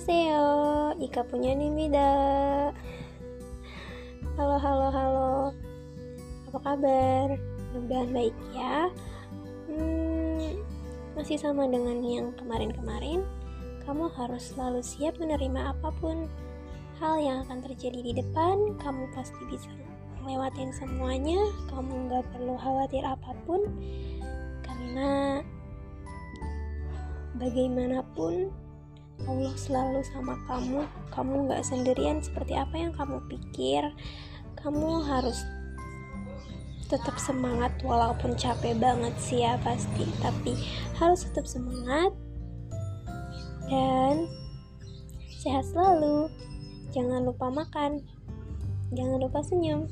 Annyeonghaseyo Ika punya Nimida Halo halo halo. Apa kabar? Mudah-mudahan baik ya. Hmm, Masih sama dengan yang kemarin-kemarin. Kamu harus selalu siap menerima apa pun Hal yang akan terjadi di depan. Kamu pasti bisa lewatin semuanya. Kamu gak perlu khawatir apa pun. Karena Bagaimanapun Allah selalu sama kamu. Kamu gak sendirian seperti apa yang kamu pikir? Kamu harus tetap semangat walaupun capek banget sih ya pasti. Tapi harus tetap semangat dan sehat selalu. Jangan lupa makan. Jangan lupa senyum